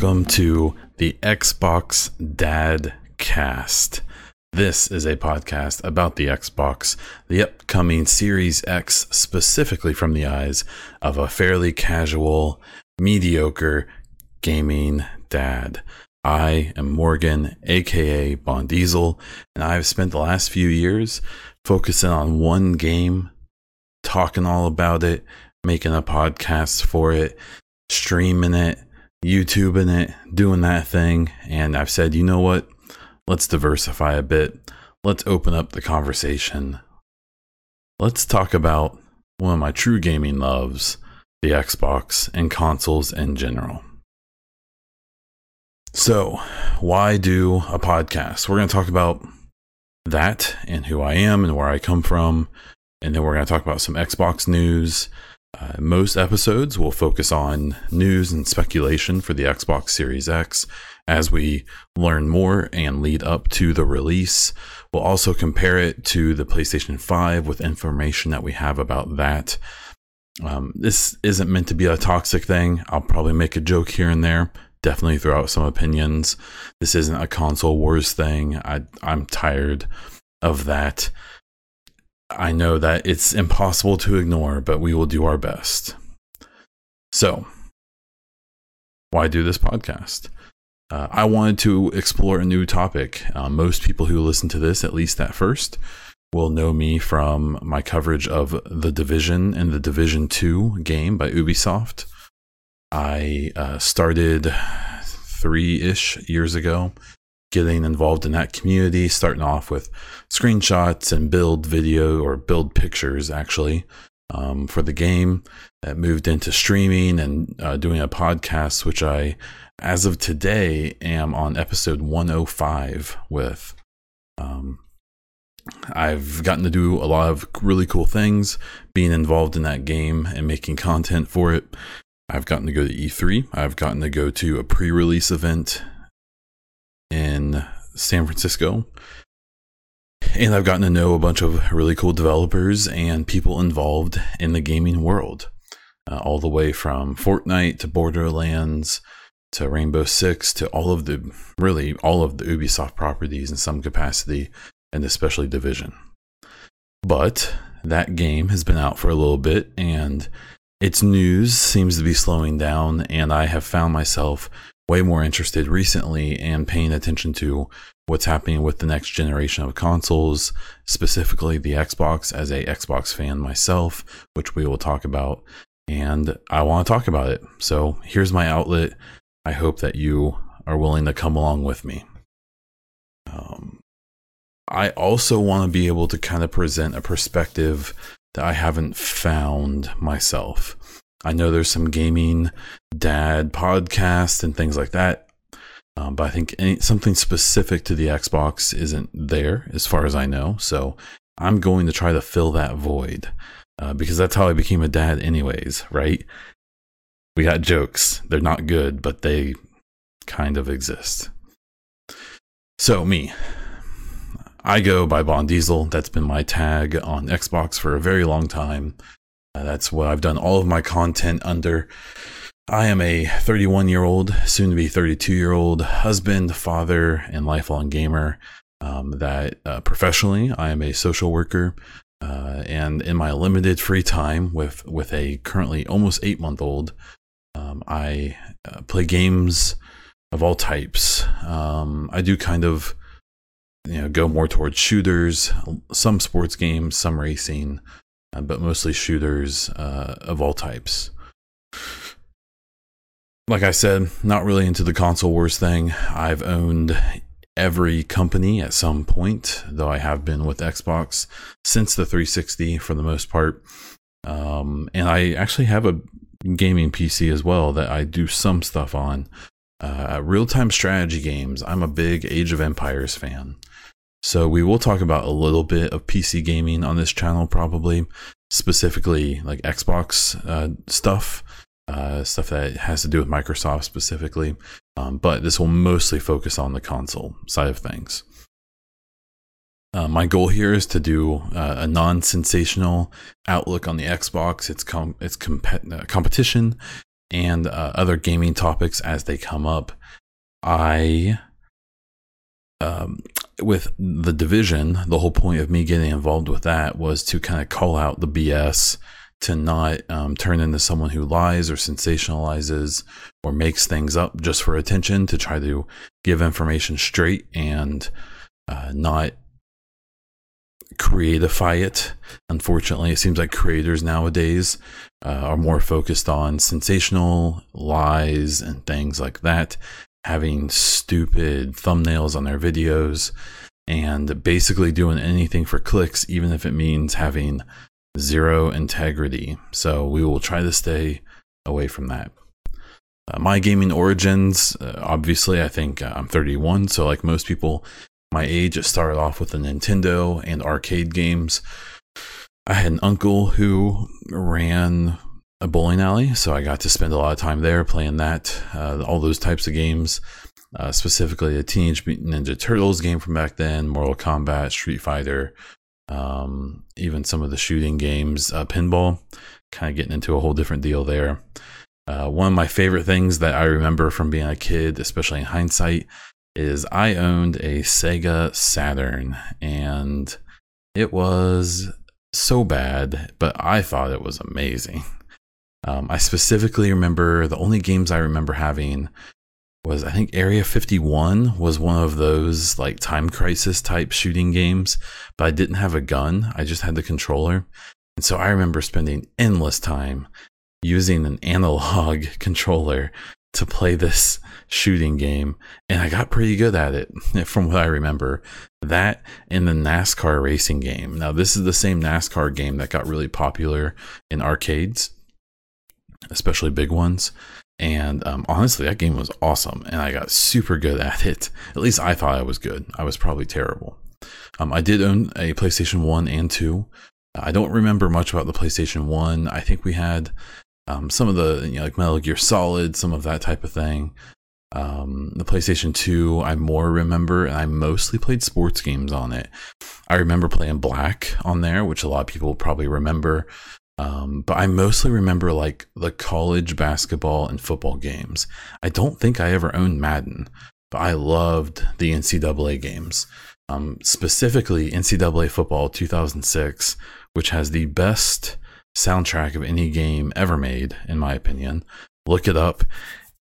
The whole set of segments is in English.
Welcome to the Xbox Dad Cast. This is a podcast about the Xbox, the upcoming Series X, specifically from the eyes of a fairly casual, mediocre gaming dad. I am Morgan, aka Bond Diesel, and I've spent the last few years focusing on one game, talking all about it, making a podcast for it, streaming it, YouTubing it, doing that thing. And I've said, you know what? Let's diversify a bit. Let's open up the conversation. Let's talk about one of my true gaming loves, the Xbox and consoles in general. So, why do a podcast? We're going to talk about that and who I am and where I come from. And then we're going to talk about some Xbox news. Uh, most episodes will focus on news and speculation for the Xbox Series X as we learn more and lead up to the release. We'll also compare it to the PlayStation 5 with information that we have about that. Um, this isn't meant to be a toxic thing. I'll probably make a joke here and there definitely throw out some opinions. This isn't a console wars thing. I I'm tired of that. I know that it's impossible to ignore, but we will do our best. So, why do this podcast? Uh, I wanted to explore a new topic. Uh, most people who listen to this, at least at first, will know me from my coverage of The Division and the Division 2 game by Ubisoft. I uh, started three ish years ago getting involved in that community, starting off with screenshots and build video or build pictures actually um, for the game. That moved into streaming and uh, doing a podcast, which I, as of today, am on episode 105 with. Um, I've gotten to do a lot of really cool things, being involved in that game and making content for it. I've gotten to go to E3. I've gotten to go to a pre release event in San Francisco. And I've gotten to know a bunch of really cool developers and people involved in the gaming world, uh, all the way from Fortnite to Borderlands to Rainbow Six to all of the really all of the Ubisoft properties in some capacity, and especially Division. But that game has been out for a little bit, and its news seems to be slowing down, and I have found myself way more interested recently and paying attention to what's happening with the next generation of consoles, specifically the Xbox, as a Xbox fan myself, which we will talk about. And I want to talk about it. So here's my outlet. I hope that you are willing to come along with me. Um, I also want to be able to kind of present a perspective that I haven't found myself. I know there's some gaming dad podcast and things like that, um, but I think any, something specific to the Xbox isn't there as far as I know. So I'm going to try to fill that void uh, because that's how I became a dad, anyways, right? We got jokes. They're not good, but they kind of exist. So, me, I go by Bond Diesel. That's been my tag on Xbox for a very long time. Uh, that's what I've done all of my content under. I am a 31 year old, soon to be 32 year old husband, father, and lifelong gamer. Um, that uh, professionally, I am a social worker. Uh, and in my limited free time with, with a currently almost eight month old, um, I uh, play games of all types. Um, I do kind of you know go more towards shooters, some sports games, some racing, uh, but mostly shooters uh, of all types. Like I said, not really into the console wars thing. I've owned every company at some point, though I have been with Xbox since the 360 for the most part. Um, and I actually have a gaming PC as well that I do some stuff on. Uh, Real time strategy games. I'm a big Age of Empires fan. So we will talk about a little bit of PC gaming on this channel, probably specifically like Xbox uh, stuff, uh, stuff that has to do with Microsoft specifically. Um, but this will mostly focus on the console side of things. Uh, my goal here is to do uh, a non-sensational outlook on the Xbox, its com- its uh, competition, and uh, other gaming topics as they come up. I, um, with the division, the whole point of me getting involved with that was to kind of call out the BS, to not um, turn into someone who lies or sensationalizes or makes things up just for attention, to try to give information straight and uh, not creatify it. Unfortunately, it seems like creators nowadays uh, are more focused on sensational lies and things like that, having stupid thumbnails on their videos, and basically doing anything for clicks, even if it means having zero integrity. So we will try to stay away from that. Uh, my gaming origins, uh, obviously, I think uh, I'm 31, so like most people my age, it started off with the Nintendo and arcade games. I had an uncle who ran a bowling alley, so I got to spend a lot of time there playing that, uh, all those types of games. Uh, specifically, a Teenage Mutant Ninja Turtles game from back then, Mortal Kombat, Street Fighter, um, even some of the shooting games, uh, pinball. Kind of getting into a whole different deal there. Uh, one of my favorite things that I remember from being a kid, especially in hindsight, is I owned a Sega Saturn and it was so bad, but I thought it was amazing. Um, I specifically remember the only games I remember having was I think Area 51 was one of those like time crisis type shooting games, but I didn't have a gun. I just had the controller. And so I remember spending endless time using an analog controller to play this shooting game and I got pretty good at it from what I remember. That and the NASCAR racing game. Now, this is the same NASCAR game that got really popular in arcades, especially big ones. And um, honestly, that game was awesome and I got super good at it. At least I thought I was good. I was probably terrible. Um, I did own a PlayStation 1 and 2. I don't remember much about the PlayStation 1. I think we had um, some of the you know, like Metal Gear Solid, some of that type of thing. Um, the PlayStation 2, I more remember, and I mostly played sports games on it. I remember playing Black on there, which a lot of people probably remember. Um, but I mostly remember like the college basketball and football games. I don't think I ever owned Madden, but I loved the NCAA games. Um, specifically, NCAA football 2006, which has the best soundtrack of any game ever made, in my opinion. Look it up.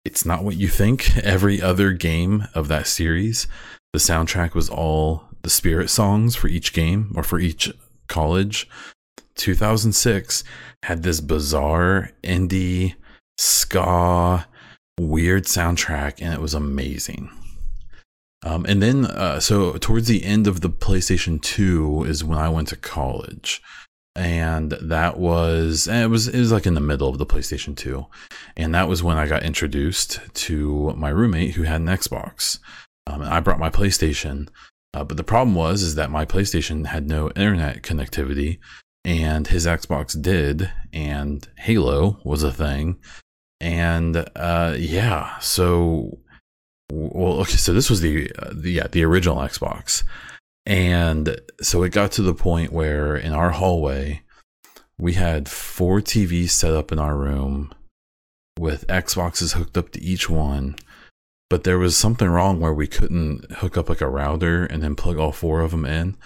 It's not what you think. Every other game of that series, the soundtrack was all the spirit songs for each game or for each college. 2006 had this bizarre indie ska weird soundtrack and it was amazing. Um, and then, uh, so towards the end of the PlayStation 2 is when I went to college. And that was it was it was like in the middle of the PlayStation 2 and that was when I got introduced to my roommate who had an Xbox. Um, and I brought my PlayStation. Uh, but the problem was is that my PlayStation had no internet connectivity and his Xbox did and Halo was a thing and uh, yeah so well okay so this was the, uh, the yeah the original Xbox and so it got to the point where in our hallway, we had four TVs set up in our room with Xboxes hooked up to each one. But there was something wrong where we couldn't hook up like a router and then plug all four of them in.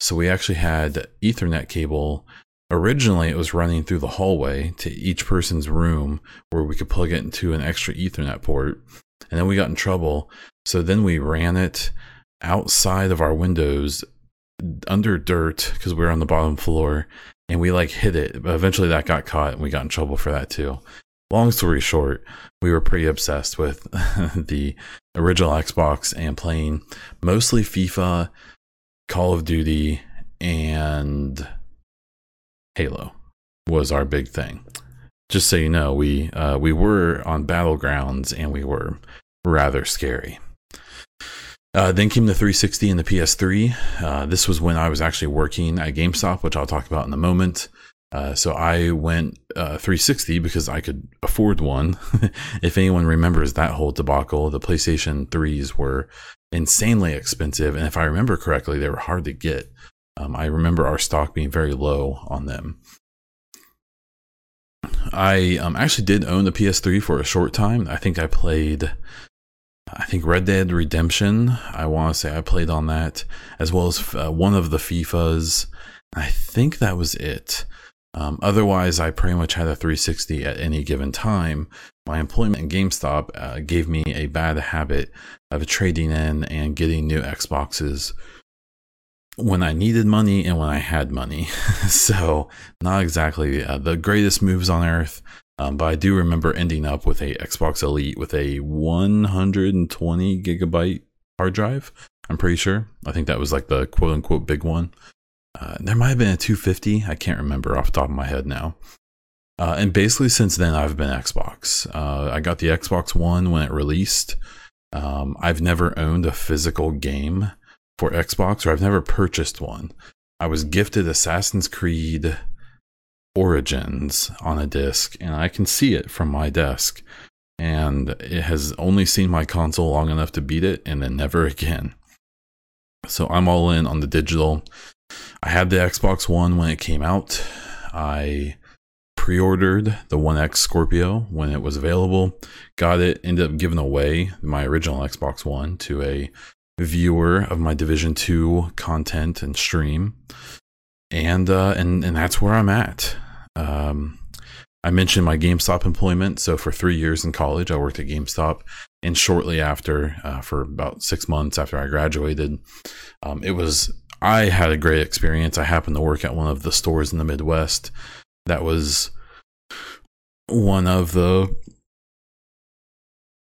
So we actually had Ethernet cable. Originally, it was running through the hallway to each person's room where we could plug it into an extra Ethernet port. And then we got in trouble. So then we ran it outside of our windows under dirt because we were on the bottom floor and we like hit it. But eventually that got caught and we got in trouble for that too. Long story short, we were pretty obsessed with the original Xbox and playing mostly FIFA, Call of Duty, and Halo was our big thing. Just so you know, we uh, we were on battlegrounds and we were rather scary. Uh, then came the 360 and the PS3. Uh, this was when I was actually working at GameStop, which I'll talk about in a moment. Uh, so I went uh, 360 because I could afford one. if anyone remembers that whole debacle, the PlayStation 3s were insanely expensive. And if I remember correctly, they were hard to get. Um, I remember our stock being very low on them. I um, actually did own the PS3 for a short time. I think I played, I think Red Dead Redemption. I want to say I played on that, as well as uh, one of the FIFAs. I think that was it. Um, otherwise, I pretty much had a 360 at any given time. My employment in GameStop uh, gave me a bad habit of trading in and getting new Xboxes when I needed money and when I had money. so, not exactly uh, the greatest moves on earth. Um, but I do remember ending up with a Xbox Elite with a 120 gigabyte hard drive. I'm pretty sure. I think that was like the quote unquote big one. Uh, there might have been a 250. I can't remember off the top of my head now. Uh, and basically, since then, I've been Xbox. Uh, I got the Xbox One when it released. Um, I've never owned a physical game for Xbox, or I've never purchased one. I was gifted Assassin's Creed Origins on a disc, and I can see it from my desk. And it has only seen my console long enough to beat it, and then never again. So I'm all in on the digital. I had the Xbox One when it came out. I pre ordered the One X Scorpio when it was available. Got it, ended up giving away my original Xbox One to a viewer of my Division 2 content and stream. And uh, and and that's where I'm at. Um, I mentioned my GameStop employment. So for three years in college, I worked at GameStop, and shortly after, uh, for about six months after I graduated, um, it was I had a great experience. I happened to work at one of the stores in the Midwest that was one of the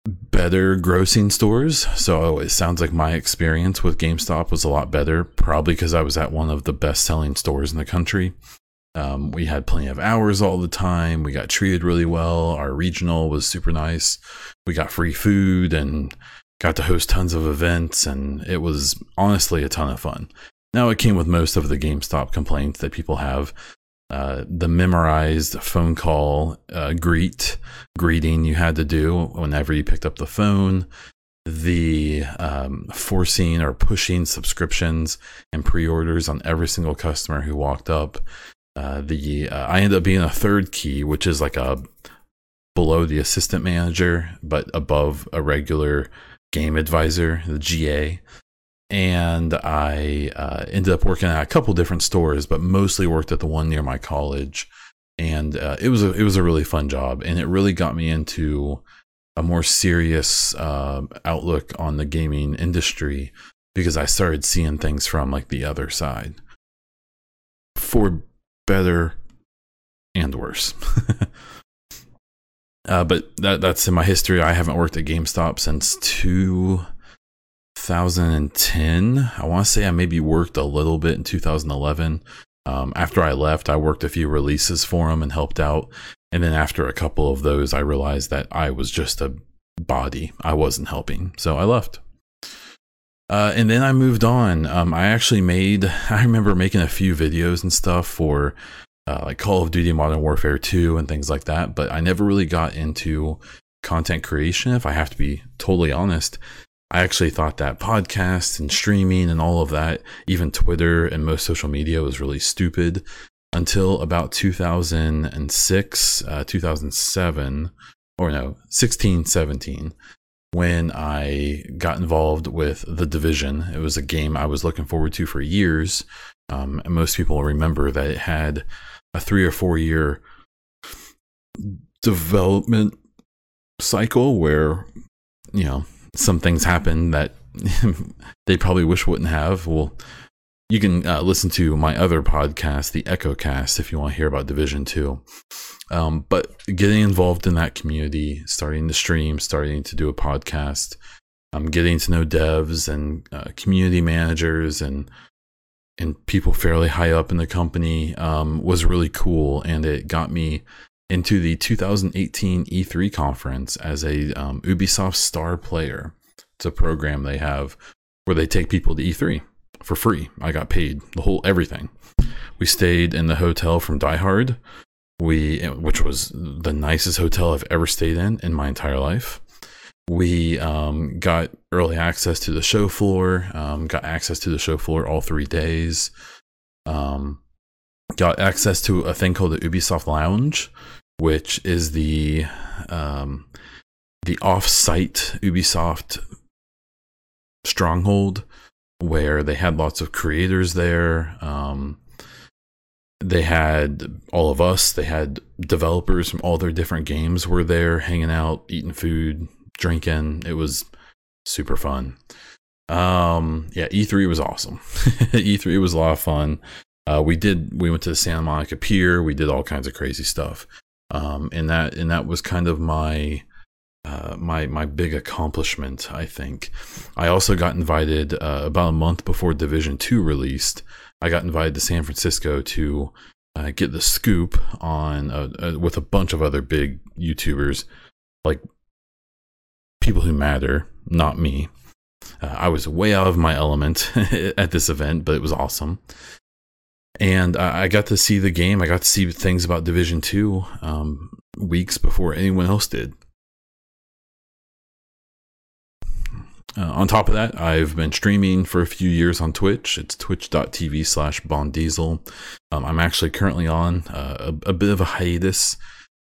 better grossing stores. So it sounds like my experience with GameStop was a lot better, probably because I was at one of the best selling stores in the country. Um, we had plenty of hours all the time. We got treated really well. Our regional was super nice. We got free food and got to host tons of events, and it was honestly a ton of fun. Now, it came with most of the GameStop complaints that people have. Uh, the memorized phone call uh, greet greeting you had to do whenever you picked up the phone, the um, forcing or pushing subscriptions and pre-orders on every single customer who walked up. Uh, the uh, I ended up being a third key, which is like a below the assistant manager, but above a regular game advisor, the GA and I uh, ended up working at a couple different stores, but mostly worked at the one near my college. And uh, it was a it was a really fun job, and it really got me into a more serious uh, outlook on the gaming industry because I started seeing things from like the other side, for better and worse. uh, but that that's in my history. I haven't worked at GameStop since two 2010. I want to say I maybe worked a little bit in 2011. Um, after I left, I worked a few releases for them and helped out. And then after a couple of those, I realized that I was just a body. I wasn't helping. So I left. Uh, and then I moved on. Um, I actually made, I remember making a few videos and stuff for uh, like Call of Duty Modern Warfare 2 and things like that, but I never really got into content creation, if I have to be totally honest. I actually thought that podcasts and streaming and all of that, even Twitter and most social media was really stupid until about 2006, uh, 2007, or no, 16, 17, when I got involved with The Division. It was a game I was looking forward to for years. Um, and most people remember that it had a three or four year development cycle where, you know, some things happen that they probably wish wouldn't have. Well, you can uh, listen to my other podcast, the Echo Cast, if you want to hear about Division Two. Um, but getting involved in that community, starting to stream, starting to do a podcast, um, getting to know devs and uh, community managers and and people fairly high up in the company um, was really cool, and it got me into the 2018 E3 conference as a um, Ubisoft star player. It's a program they have where they take people to E3 for free. I got paid the whole everything. We stayed in the hotel from Die Hard, we which was the nicest hotel I've ever stayed in in my entire life. We um, got early access to the show floor. Um, got access to the show floor all three days. Um, got access to a thing called the Ubisoft Lounge, which is the um, the off-site Ubisoft stronghold where they had lots of creators there. Um, they had all of us. They had developers from all their different games were there, hanging out, eating food, drinking. It was super fun. Um, yeah, E3 was awesome. E3 was a lot of fun. Uh, we did. We went to the Santa Monica Pier. We did all kinds of crazy stuff. Um, and that and that was kind of my uh, my my big accomplishment. I think. I also got invited uh, about a month before Division Two released. I got invited to San Francisco to uh, get the scoop on with a bunch of other big YouTubers, like people who matter, not me. Uh, I was way out of my element at this event, but it was awesome. And I got to see the game. I got to see things about Division Two um, weeks before anyone else did. Uh, on top of that, I've been streaming for a few years on Twitch. It's twitch.tv slash bondiesel. Um, I'm actually currently on uh, a, a, bit of a hiatus.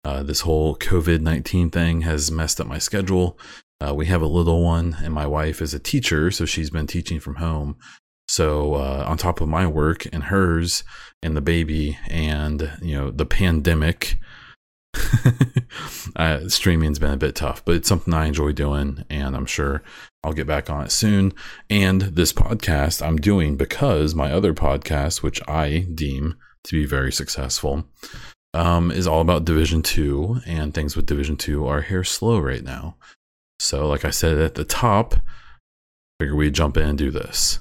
Uh, this whole COVID 19 thing has messed up my schedule. Uh, we have a little one, and my wife is a teacher, so she's been teaching from home. So, uh, on top of my work and hers, and the baby, and you know, the pandemic, uh, streaming's been a bit tough, but it's something I enjoy doing, and I'm sure I'll get back on it soon. And this podcast I'm doing because my other podcast, which I deem to be very successful, um, is all about Division Two, and things with Division Two are here slow right now. So, like I said at the top, figure we jump in and do this.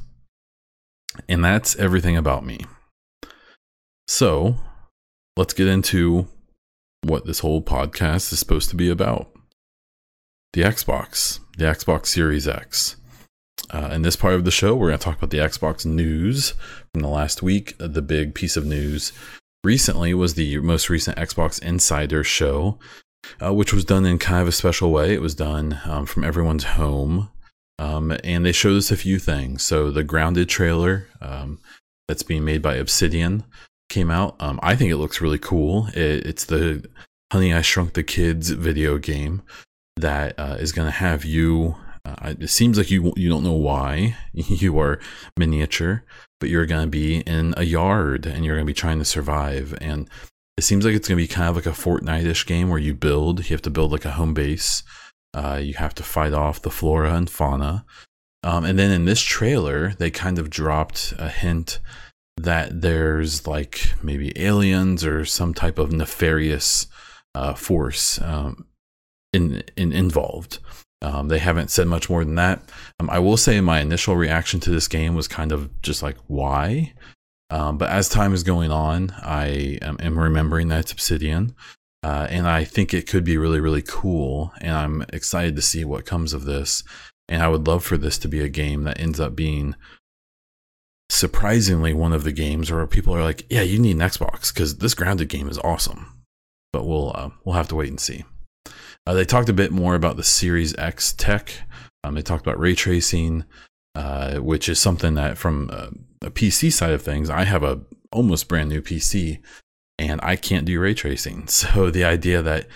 And that's everything about me. So, let's get into what this whole podcast is supposed to be about the Xbox, the Xbox Series X. Uh, in this part of the show, we're going to talk about the Xbox news from the last week. The big piece of news recently was the most recent Xbox Insider show, uh, which was done in kind of a special way. It was done um, from everyone's home. Um, and they showed us a few things. So the grounded trailer um, that's being made by Obsidian came out. Um, I think it looks really cool. It, it's the Honey I Shrunk the Kids video game that uh, is going to have you. Uh, it seems like you you don't know why you are miniature, but you're going to be in a yard and you're going to be trying to survive. And it seems like it's going to be kind of like a Fortnite-ish game where you build. You have to build like a home base. Uh, you have to fight off the flora and fauna. Um, and then in this trailer, they kind of dropped a hint that there's like maybe aliens or some type of nefarious uh, force um, in, in involved. Um, they haven't said much more than that. Um, I will say my initial reaction to this game was kind of just like, why? Um, but as time is going on, I am, am remembering that it's Obsidian. Uh, and I think it could be really, really cool. And I'm excited to see what comes of this. And I would love for this to be a game that ends up being surprisingly one of the games where people are like, yeah, you need an Xbox because this grounded game is awesome. But we'll uh, we'll have to wait and see. Uh, they talked a bit more about the Series X tech. Um, they talked about ray tracing, uh, which is something that from a, a, PC side of things, I have a almost brand new PC and I can't do ray tracing. So the idea that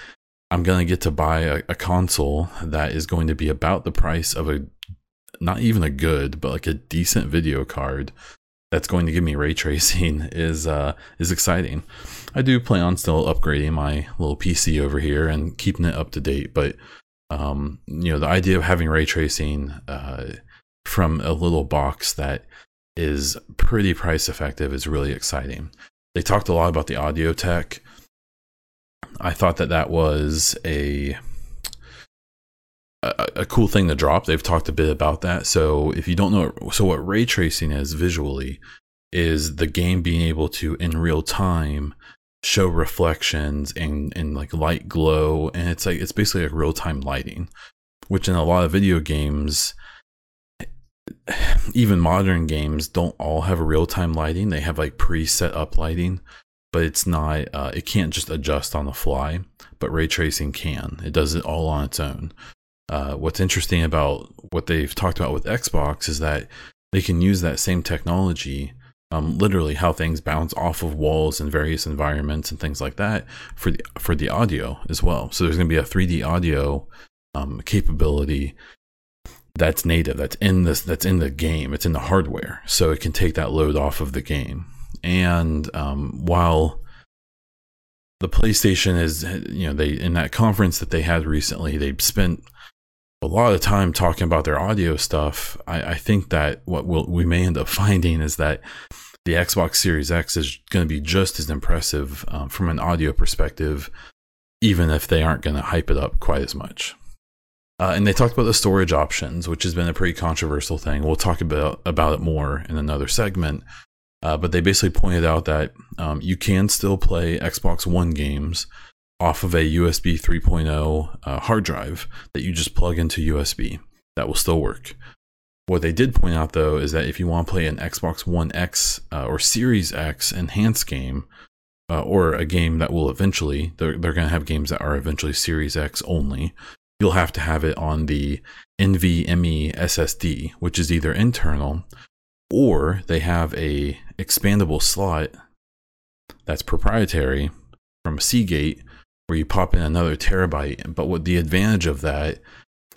I'm going to get to buy a, a console that is going to be about the price of a not even a good, but like a decent video card that's going to give me ray tracing is uh, is exciting. I do plan on still upgrading my little PC over here and keeping it up to date, but um, you know the idea of having ray tracing uh, from a little box that is pretty price effective is really exciting. They talked a lot about the audio tech. I thought that that was a a, a, cool thing to drop. They've talked a bit about that. So if you don't know, so what ray tracing is visually is the game being able to in real time show reflections and and like light glow, and it's like it's basically like real time lighting, which in a lot of video games. Even modern games don't all have real time lighting. They have like pre set up lighting, but it's not, uh, it can't just adjust on the fly. But ray tracing can. It does it all on its own. Uh, what's interesting about what they've talked about with Xbox is that they can use that same technology um, literally how things bounce off of walls in various environments and things like that for the for the audio as well. So there's going to be a 3D audio um, capability that's native, that's in this, that's in the game, it's in the hardware, so it can take that load off of the game. And um, while the PlayStation is, you know, they in that conference that they had recently, they spent a lot of time talking about their audio stuff. I, I think that what we'll, we may end up finding is that the Xbox Series X is going to be just as impressive um, from an audio perspective, even if they aren't going to hype it up quite as much. Uh, and they talked about the storage options, which has been a pretty controversial thing. We'll talk about about it more in another segment. Uh, but they basically pointed out that um, you can still play Xbox One games off of a USB 3.0 uh, hard drive that you just plug into USB. That will still work. What they did point out though is that if you want to play an Xbox One X uh, or Series X enhanced game, uh, or a game that will eventually, they're, they're going to have games that are eventually Series X only, you'll have to have it on the NVMe SSD, which is either internal or they have a expandable slot that's proprietary from Seagate where you pop in another terabyte. But what the advantage of that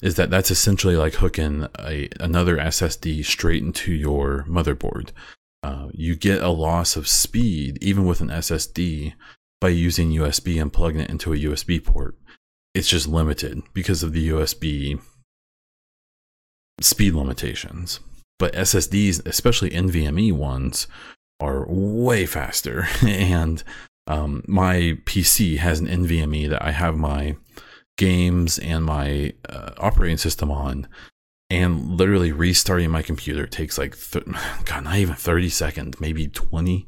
is that that's essentially like hooking a, another SSD straight into your motherboard. Uh, you get a loss of speed even with an SSD by using USB and plugging it into a USB port. It's just limited because of the USB speed limitations. But SSDs, especially NVMe ones, are way faster. and um, my PC has an NVMe that I have my games and my uh, operating system on. And literally restarting my computer takes like, th- God, not even 30 seconds, maybe 20,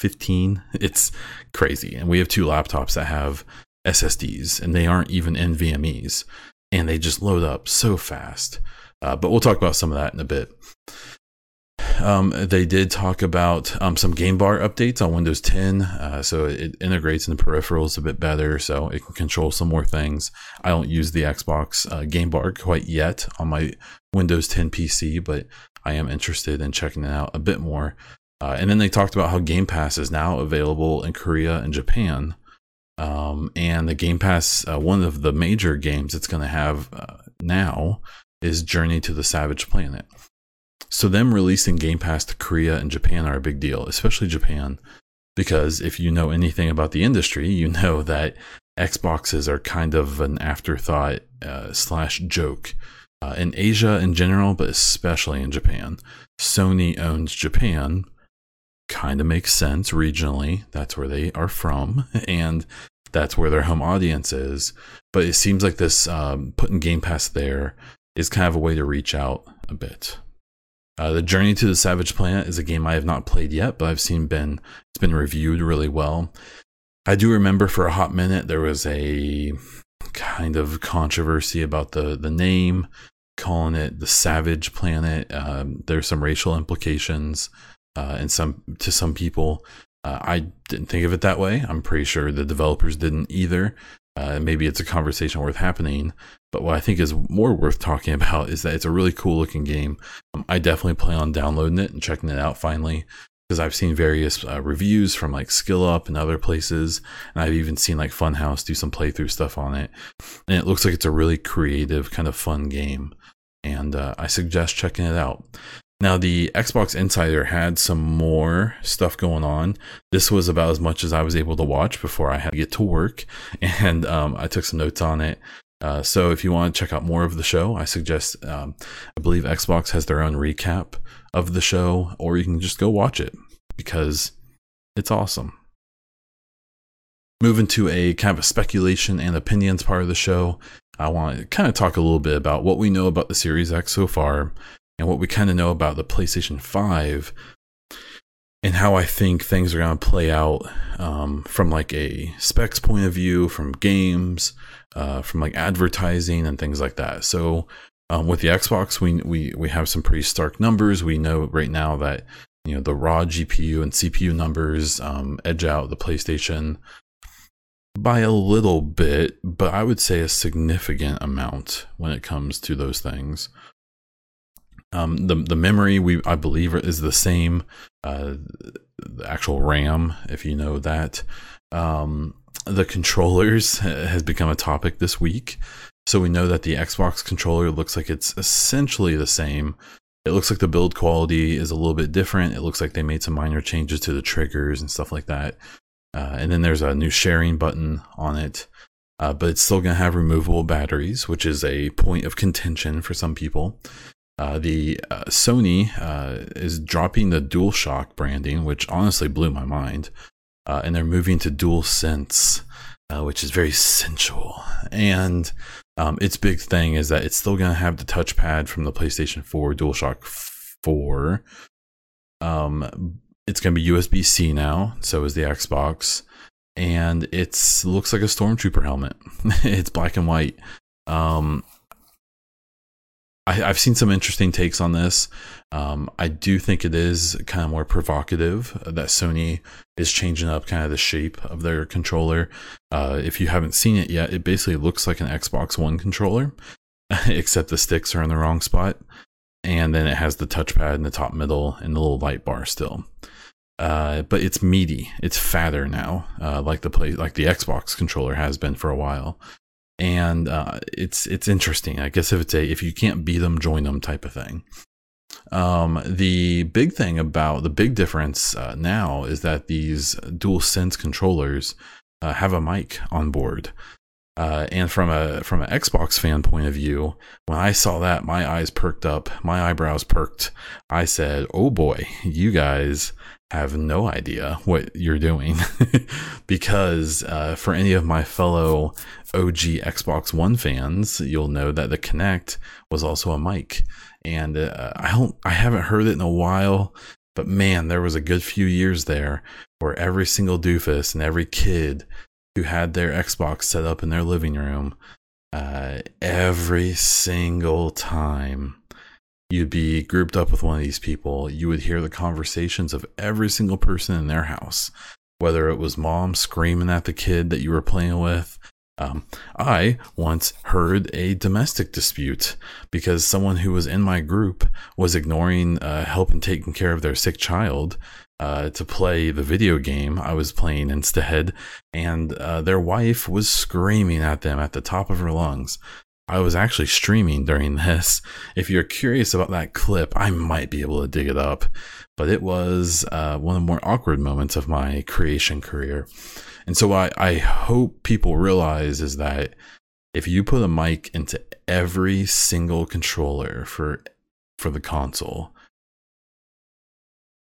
15. It's crazy. And we have two laptops that have SSDs and they aren't even NVMEs. And they just load up so fast. Uh, but we'll talk about some of that in a bit. Um, they did talk about um, some game bar updates on Windows 10, uh, so it integrates in the peripherals a bit better, so it can control some more things. I don't use the Xbox uh, game bar quite yet on my Windows 10 PC, but I am interested in checking it out a bit more. Uh, and then they talked about how Game Pass is now available in Korea and Japan. Um, and the Game Pass, uh, one of the major games it's going to have uh, now is Journey to the Savage Planet. So them releasing Game Pass to Korea and Japan are a big deal, especially Japan, because if you know anything about the industry, you know that Xboxes are kind of an afterthought uh, slash joke uh, in Asia in general, but especially in Japan. Sony owns Japan. Kind of makes sense regionally. That's where they are from, and that's where their home audience is. But it seems like this um, putting Game Pass there is kind of a way to reach out a bit. Uh, the Journey to the Savage Planet is a game I have not played yet, but I've seen been it's been reviewed really well. I do remember for a hot minute there was a kind of controversy about the the name, calling it the Savage Planet. Um, there's some racial implications, uh, and some to some people. Uh, I didn't think of it that way. I'm pretty sure the developers didn't either. Uh, maybe it's a conversation worth happening. But what I think is more worth talking about is that it's a really cool looking game. Um, I definitely plan on downloading it and checking it out finally because I've seen various uh, reviews from like Skill Up and other places, and I've even seen like Funhaus do some playthrough stuff on it. And it looks like it's a really creative, kind of fun game. And uh, I suggest checking it out. Now, the Xbox Insider had some more stuff going on. This was about as much as I was able to watch before I had to get to work, and um, I took some notes on it. Uh, so, if you want to check out more of the show, I suggest, um, I believe Xbox has their own recap of the show, or you can just go watch it because it's awesome. Moving to a kind of a speculation and opinions part of the show, I want to kind of talk a little bit about what we know about the Series X so far and what we kind of know about the PlayStation 5 and how I think things are going to play out um, from like a specs point of view, from games, uh, from like advertising and things like that. So um, with the Xbox, we we we have some pretty stark numbers. We know right now that you know the raw GPU and CPU numbers um, edge out the PlayStation by a little bit, but I would say a significant amount when it comes to those things. Um, the the memory we I believe is the same. Uh, the actual RAM, if you know that. Um, the controllers has become a topic this week. So we know that the Xbox controller looks like it's essentially the same. It looks like the build quality is a little bit different. It looks like they made some minor changes to the triggers and stuff like that. Uh, and then there's a new sharing button on it. Uh, but it's still going to have removable batteries, which is a point of contention for some people. Uh, the uh, Sony uh, is dropping the DualShock branding, which honestly blew my mind, uh, and they're moving to DualSense, uh, which is very sensual. And um, its big thing is that it's still going to have the touchpad from the PlayStation 4 DualShock 4. Um, it's going to be USB C now, so is the Xbox, and it looks like a Stormtrooper helmet. it's black and white. Um, I, have seen some interesting takes on this. Um, I do think it is kind of more provocative that Sony is changing up kind of the shape of their controller. Uh, if you haven't seen it yet, it basically looks like an Xbox One controller, except the sticks are in the wrong spot. And then it has the touchpad in the top middle and the little light bar still. Uh, but it's meaty. It's fatter now, uh, like the play, like the Xbox controller has been for a while and uh, it's it's interesting. I guess if it's a if you can't beat them, join them type of thing. Um, the big thing about the big difference uh, now is that these dual sense controllers uh, have a mic on board. Uh, and from a from an Xbox fan point of view, when I saw that, my eyes perked up, my eyebrows perked. I said, "Oh boy, you guys have no idea what you're doing. Because uh, for any of my fellow OG Xbox One fans, you'll know that the Kinect was also a mic, and uh, I don't, I haven't heard it in a while, but man, there was a good few years there where every single doofus and every kid who had their Xbox set up in their living room, uh, every single time you'd be grouped up with one of these people, you would hear the conversations of every single person in their house, whether it was mom screaming at the kid that you were playing with. Um, I once heard a domestic dispute because someone who was in my group was ignoring uh, help and taking care of their sick child uh, to play the video game I was playing instead, and uh, their wife was screaming at them at the top of her lungs. I was actually streaming during this. If you're curious about that clip, I might be able to dig it up. But it was uh, one of the more awkward moments of my creation career. And so I, I hope people realize is that if you put a mic into every single controller for for the console,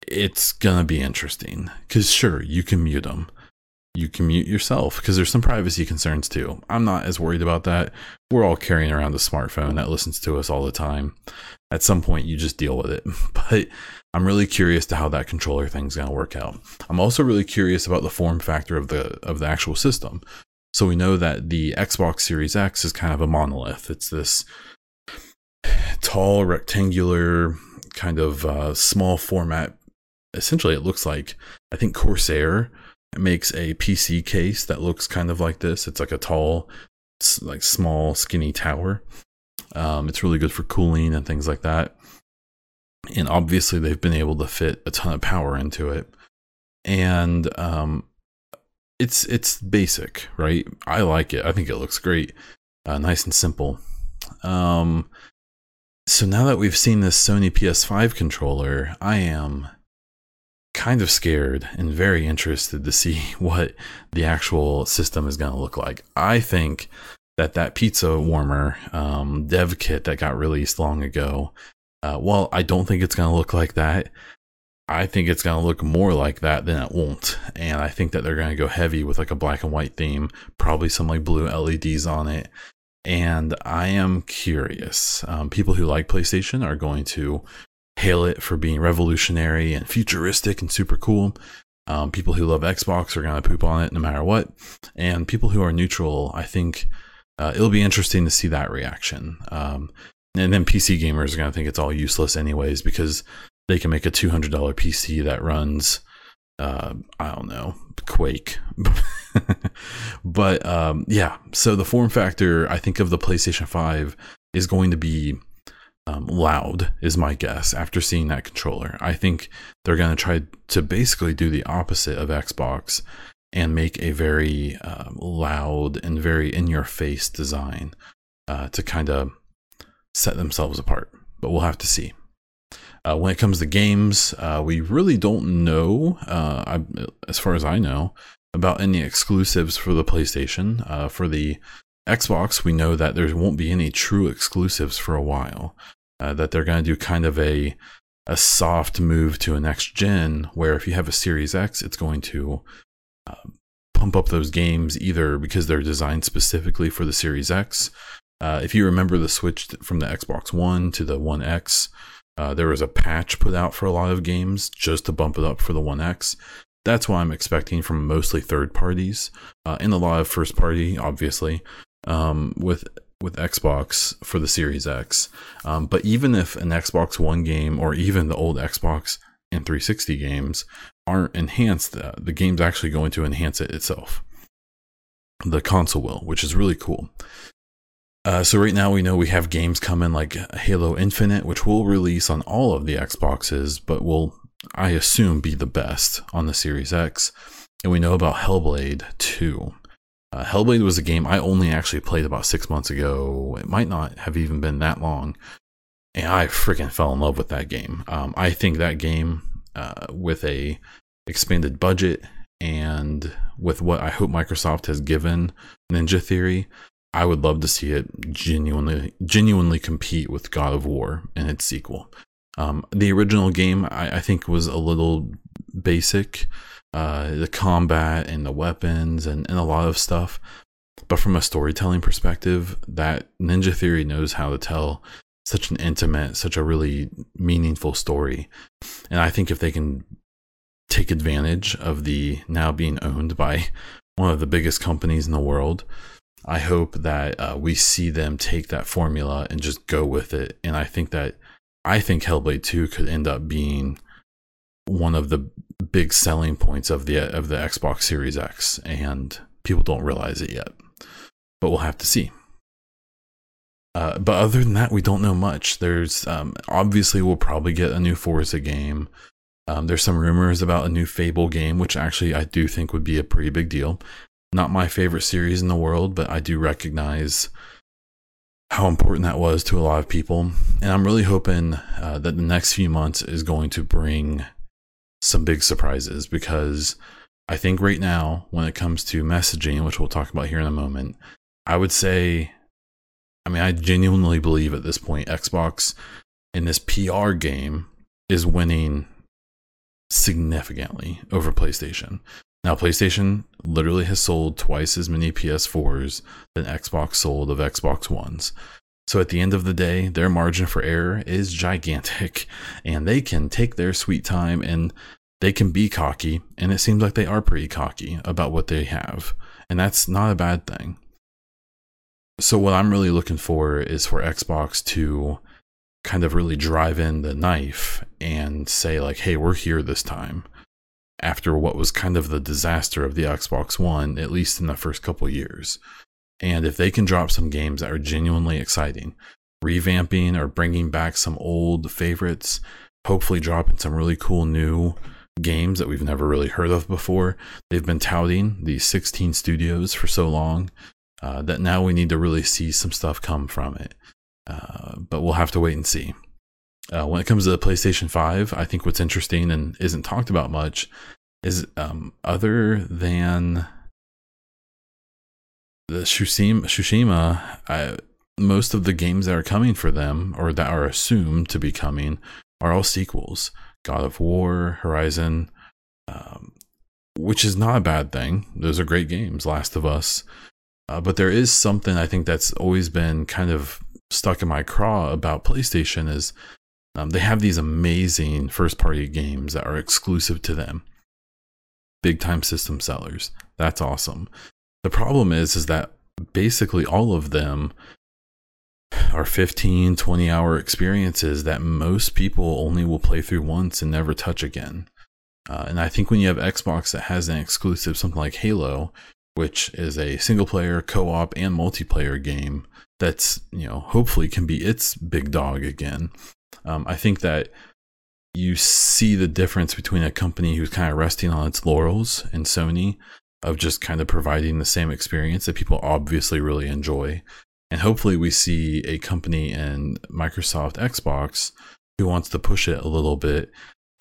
it's gonna be interesting. Cause sure, you can mute them you can mute yourself because there's some privacy concerns too. I'm not as worried about that. We're all carrying around a smartphone that listens to us all the time. At some point, you just deal with it. But I'm really curious to how that controller thing's going to work out. I'm also really curious about the form factor of the of the actual system. So we know that the Xbox Series X is kind of a monolith. It's this tall rectangular kind of uh, small format. Essentially, it looks like I think Corsair makes a PC case that looks kind of like this. It's like a tall, like small, skinny tower. Um, it's really good for cooling and things like that. And obviously, they've been able to fit a ton of power into it. And um, it's it's basic, right? I like it. I think it looks great, uh, nice and simple. Um, so now that we've seen this Sony PS5 controller, I am kind of scared and very interested to see what the actual system is going to look like. I think that that pizza warmer um, dev kit that got released long ago, uh, well, I don't think it's going to look like that. I think it's going to look more like that than it won't. And I think that they're going to go heavy with like a black and white theme, probably some like blue LEDs on it. And I am curious. Um, people who like PlayStation are going to hail it for being revolutionary and futuristic and super cool. Um, people who love Xbox are going to poop on it no matter what. And people who are neutral, I think uh, it'll be interesting to see that reaction. Um, and then PC gamers are going to think it's all useless, anyways, because they can make a $200 PC that runs, uh, I don't know, Quake. but um, yeah, so the form factor, I think, of the PlayStation 5 is going to be um, loud, is my guess after seeing that controller. I think they're going to try to basically do the opposite of Xbox and make a very uh, loud and very in your face design uh, to kind of set themselves apart. But we'll have to see. Uh, when it comes to games, uh, we really don't know, uh, I, as far as I know, about any exclusives for the PlayStation. Uh, for the Xbox, we know that there won't be any true exclusives for a while. Uh, that they're going to do kind of a a soft move to a next gen, where if you have a Series X, it's going to uh, pump up those games either because they're designed specifically for the Series X. Uh, if you remember the switch from the Xbox One to the One X, uh, there was a patch put out for a lot of games just to bump it up for the One X. That's what I'm expecting from mostly third parties uh, and a lot of first party, obviously, um, with with Xbox for the Series X. Um, but even if an Xbox One game or even the old Xbox and 360 games aren't enhanced, uh, the game's actually going to enhance it itself. The console will, which is really cool. Uh, so right now we know we have games coming like Halo Infinite, which will release on all of the Xboxes, but will I assume be the best on the Series X. And we know about Hellblade 2. Uh, Hellblade was a game I only actually played about six months ago. It might not have even been that long. And I freaking fell in love with that game. Um, I think that game, uh, with a expanded budget and with what I hope Microsoft has given Ninja Theory, I would love to see it genuinely genuinely compete with God of War and its sequel. Um, the original game, I, I, think, was a little basic. Uh, the combat and the weapons and, and a lot of stuff. But from a storytelling perspective, that Ninja Theory knows how to tell such an intimate, such a really meaningful story. And I think if they can take advantage of the now being owned by one of the biggest companies in the world, I hope that uh, we see them take that formula and just go with it. And I think that I think Hellblade 2 could end up being one of the big selling points of the of the Xbox Series X and people don't realize it yet. But we'll have to see. Uh, but other than that, we don't know much. There's um, obviously we'll probably get a new Forza game. Um, there's some rumors about a new Fable game, which actually I do think would be a pretty big deal. Not my favorite series in the world, but I do recognize how important that was to a lot of people. And I'm really hoping uh, that the next few months is going to bring some big surprises because I think right now, when it comes to messaging, which we'll talk about here in a moment, I would say, I mean, I genuinely believe at this point, Xbox in this PR game is winning significantly over PlayStation. Now, PlayStation literally has sold twice as many PS4s than Xbox sold of Xbox Ones. So at the end of the day, their margin for error is gigantic, and they can take their sweet time and they can be cocky, and it seems like they are pretty cocky about what they have, and that's not a bad thing. So what I'm really looking for is for Xbox to kind of really drive in the knife and say like, "Hey, we're here this time." after what was kind of the disaster of the Xbox One, at least in the first couple years. And if they can drop some games that are genuinely exciting, revamping or bringing back some old favorites, hopefully dropping some really cool new games that we've never really heard of before. They've been touting these 16 studios for so long uh, that now we need to really see some stuff come from it. Uh, but we'll have to wait and see. Uh, when it comes to the PlayStation 5, I think what's interesting and isn't talked about much is um, other than the Tsushima, Tsushima I, most of the games that are coming for them or that are assumed to be coming are all sequels. God of War, Horizon, um, which is not a bad thing. Those are great games, Last of Us. Uh, but there is something I think that's always been kind of stuck in my craw about PlayStation is um, they have these amazing first party games that are exclusive to them. Big time system sellers. That's awesome. The problem is is that basically all of them are 15, 20 hour experiences that most people only will play through once and never touch again. Uh, and I think when you have Xbox that has an exclusive, something like Halo, which is a single player, co op, and multiplayer game that's you know hopefully can be its big dog again. Um, I think that you see the difference between a company who's kind of resting on its laurels and Sony of just kind of providing the same experience that people obviously really enjoy. And hopefully we see a company in Microsoft Xbox who wants to push it a little bit,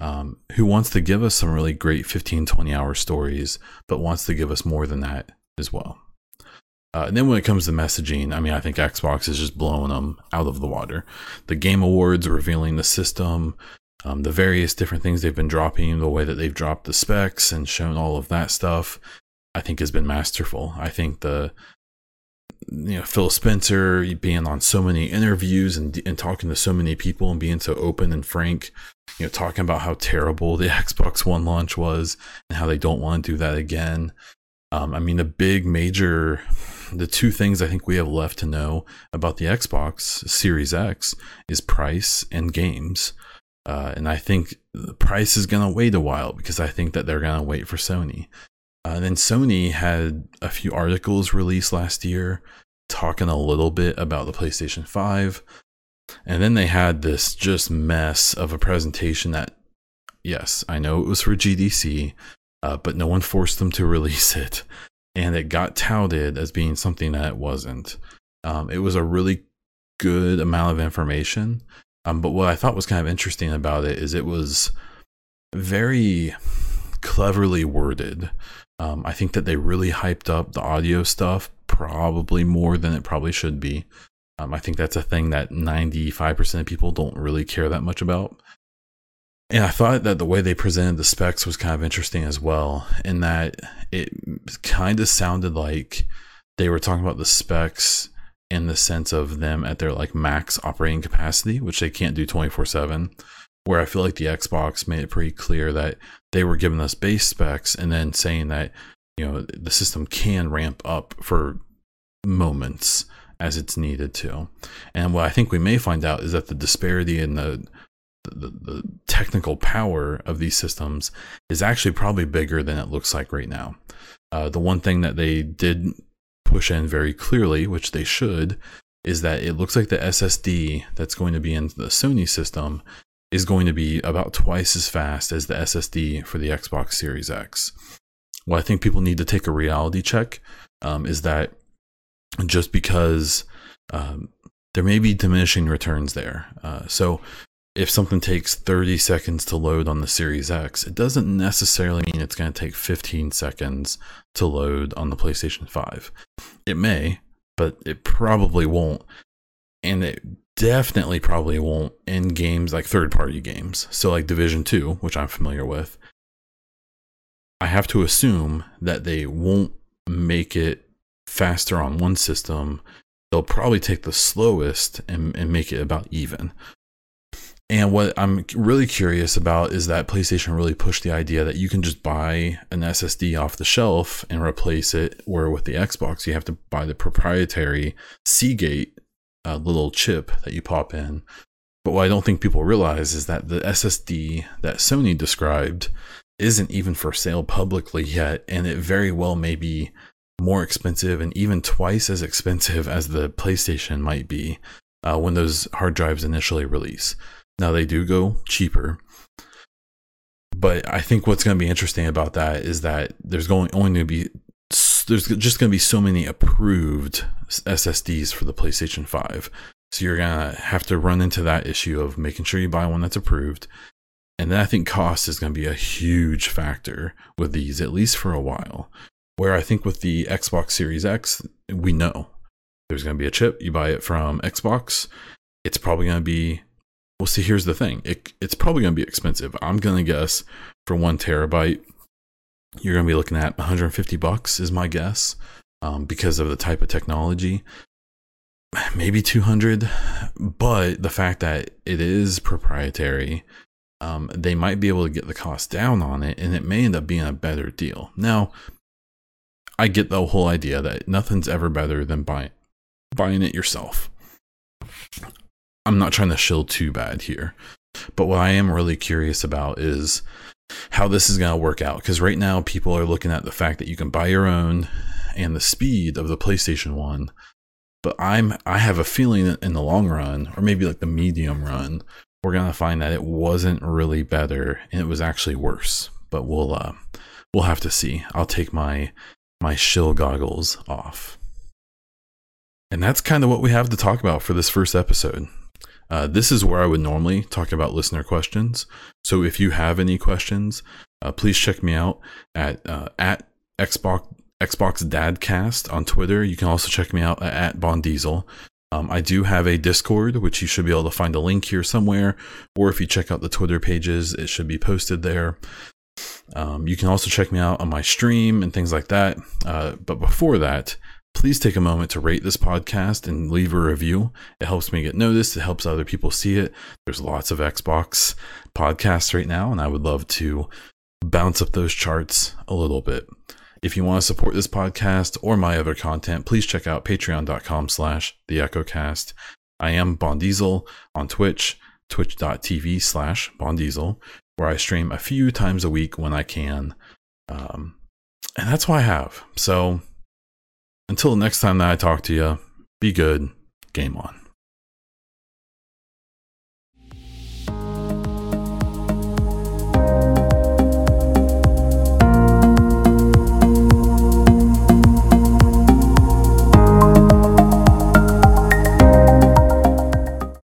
um, who wants to give us some really great 15, 20 hour stories, but wants to give us more than that as well. Uh, and then when it comes to messaging, I mean, I think Xbox is just blowing them out of the water. The Game Awards revealing the system, um, the various different things they've been dropping, the way that they've dropped the specs and shown all of that stuff, I think has been masterful. I think the you know Phil Spencer being on so many interviews and and talking to so many people and being so open and frank, you know, talking about how terrible the Xbox One launch was and how they don't want to do that again. Um, I mean, the big major, the two things I think we have left to know about the Xbox Series X is price and games. Uh, and I think the price is going to wait a while because I think that they're going to wait for Sony. Uh, then Sony had a few articles released last year talking a little bit about the PlayStation 5. And then they had this just mess of a presentation that, yes, I know it was for GDC, uh, but no one forced them to release it. And it got touted as being something that it wasn't. Um, it was a really good amount of information. Um, but what I thought was kind of interesting about it is it was very cleverly worded. Um, I think that they really hyped up the audio stuff probably more than it probably should be. Um, I think that's a thing that 95% of people don't really care that much about. And I thought that the way they presented the specs was kind of interesting as well, in that it kind of sounded like they were talking about the specs in the sense of them at their like max operating capacity, which they can't do 24 7 where I feel like the Xbox made it pretty clear that they were giving us base specs and then saying that you know the system can ramp up for moments as it's needed to. And what I think we may find out is that the disparity in the the, the technical power of these systems is actually probably bigger than it looks like right now. Uh, the one thing that they did push in very clearly, which they should, is that it looks like the SSD that's going to be in the Sony system is going to be about twice as fast as the SSD for the Xbox Series X. What I think people need to take a reality check um, is that just because um, there may be diminishing returns there. Uh, so if something takes 30 seconds to load on the Series X, it doesn't necessarily mean it's going to take 15 seconds to load on the PlayStation 5. It may, but it probably won't. And it definitely probably won't in games like third party games. So like Division 2, which I'm familiar with. I have to assume that they won't make it faster on one system. They'll probably take the slowest and, and make it about even. And what I'm really curious about is that PlayStation really pushed the idea that you can just buy an SSD off the shelf and replace it, where with the Xbox, you have to buy the proprietary Seagate a little chip that you pop in. But what I don't think people realize is that the SSD that Sony described isn't even for sale publicly yet, and it very well may be more expensive and even twice as expensive as the PlayStation might be uh, when those hard drives initially release. Now they do go cheaper, but I think what's going to be interesting about that is that there's going only to be there's just going to be so many approved SSDs for the PlayStation 5. So you're going to have to run into that issue of making sure you buy one that's approved. And then I think cost is going to be a huge factor with these, at least for a while. Where I think with the Xbox Series X, we know there's going to be a chip. You buy it from Xbox. It's probably going to be, well, see, here's the thing it, it's probably going to be expensive. I'm going to guess for one terabyte, you're going to be looking at 150 bucks is my guess um, because of the type of technology. Maybe 200 but the fact that it is proprietary um, they might be able to get the cost down on it and it may end up being a better deal. Now i get the whole idea that nothing's ever better than buying buying it yourself. I'm not trying to shill too bad here but what i am really curious about is how this is going to work out because right now people are looking at the fact that you can buy your own and the speed of the PlayStation 1 but I'm I have a feeling that in the long run, or maybe like the medium run, we're gonna find that it wasn't really better and it was actually worse. But we'll uh, we'll have to see. I'll take my my shill goggles off. And that's kind of what we have to talk about for this first episode. Uh, this is where I would normally talk about listener questions. So if you have any questions, uh, please check me out at uh, at Xbox Xbox Dadcast on Twitter. You can also check me out at Bond Diesel. Um, I do have a Discord, which you should be able to find a link here somewhere, or if you check out the Twitter pages, it should be posted there. Um, you can also check me out on my stream and things like that. Uh, but before that, please take a moment to rate this podcast and leave a review. It helps me get noticed, it helps other people see it. There's lots of Xbox podcasts right now, and I would love to bounce up those charts a little bit. If you want to support this podcast or my other content, please check out patreon.com slash the echocast. I am Bondiesel on Twitch, twitch.tv slash Bondiesel, where I stream a few times a week when I can. Um, and that's what I have. So until next time that I talk to you, be good, game on.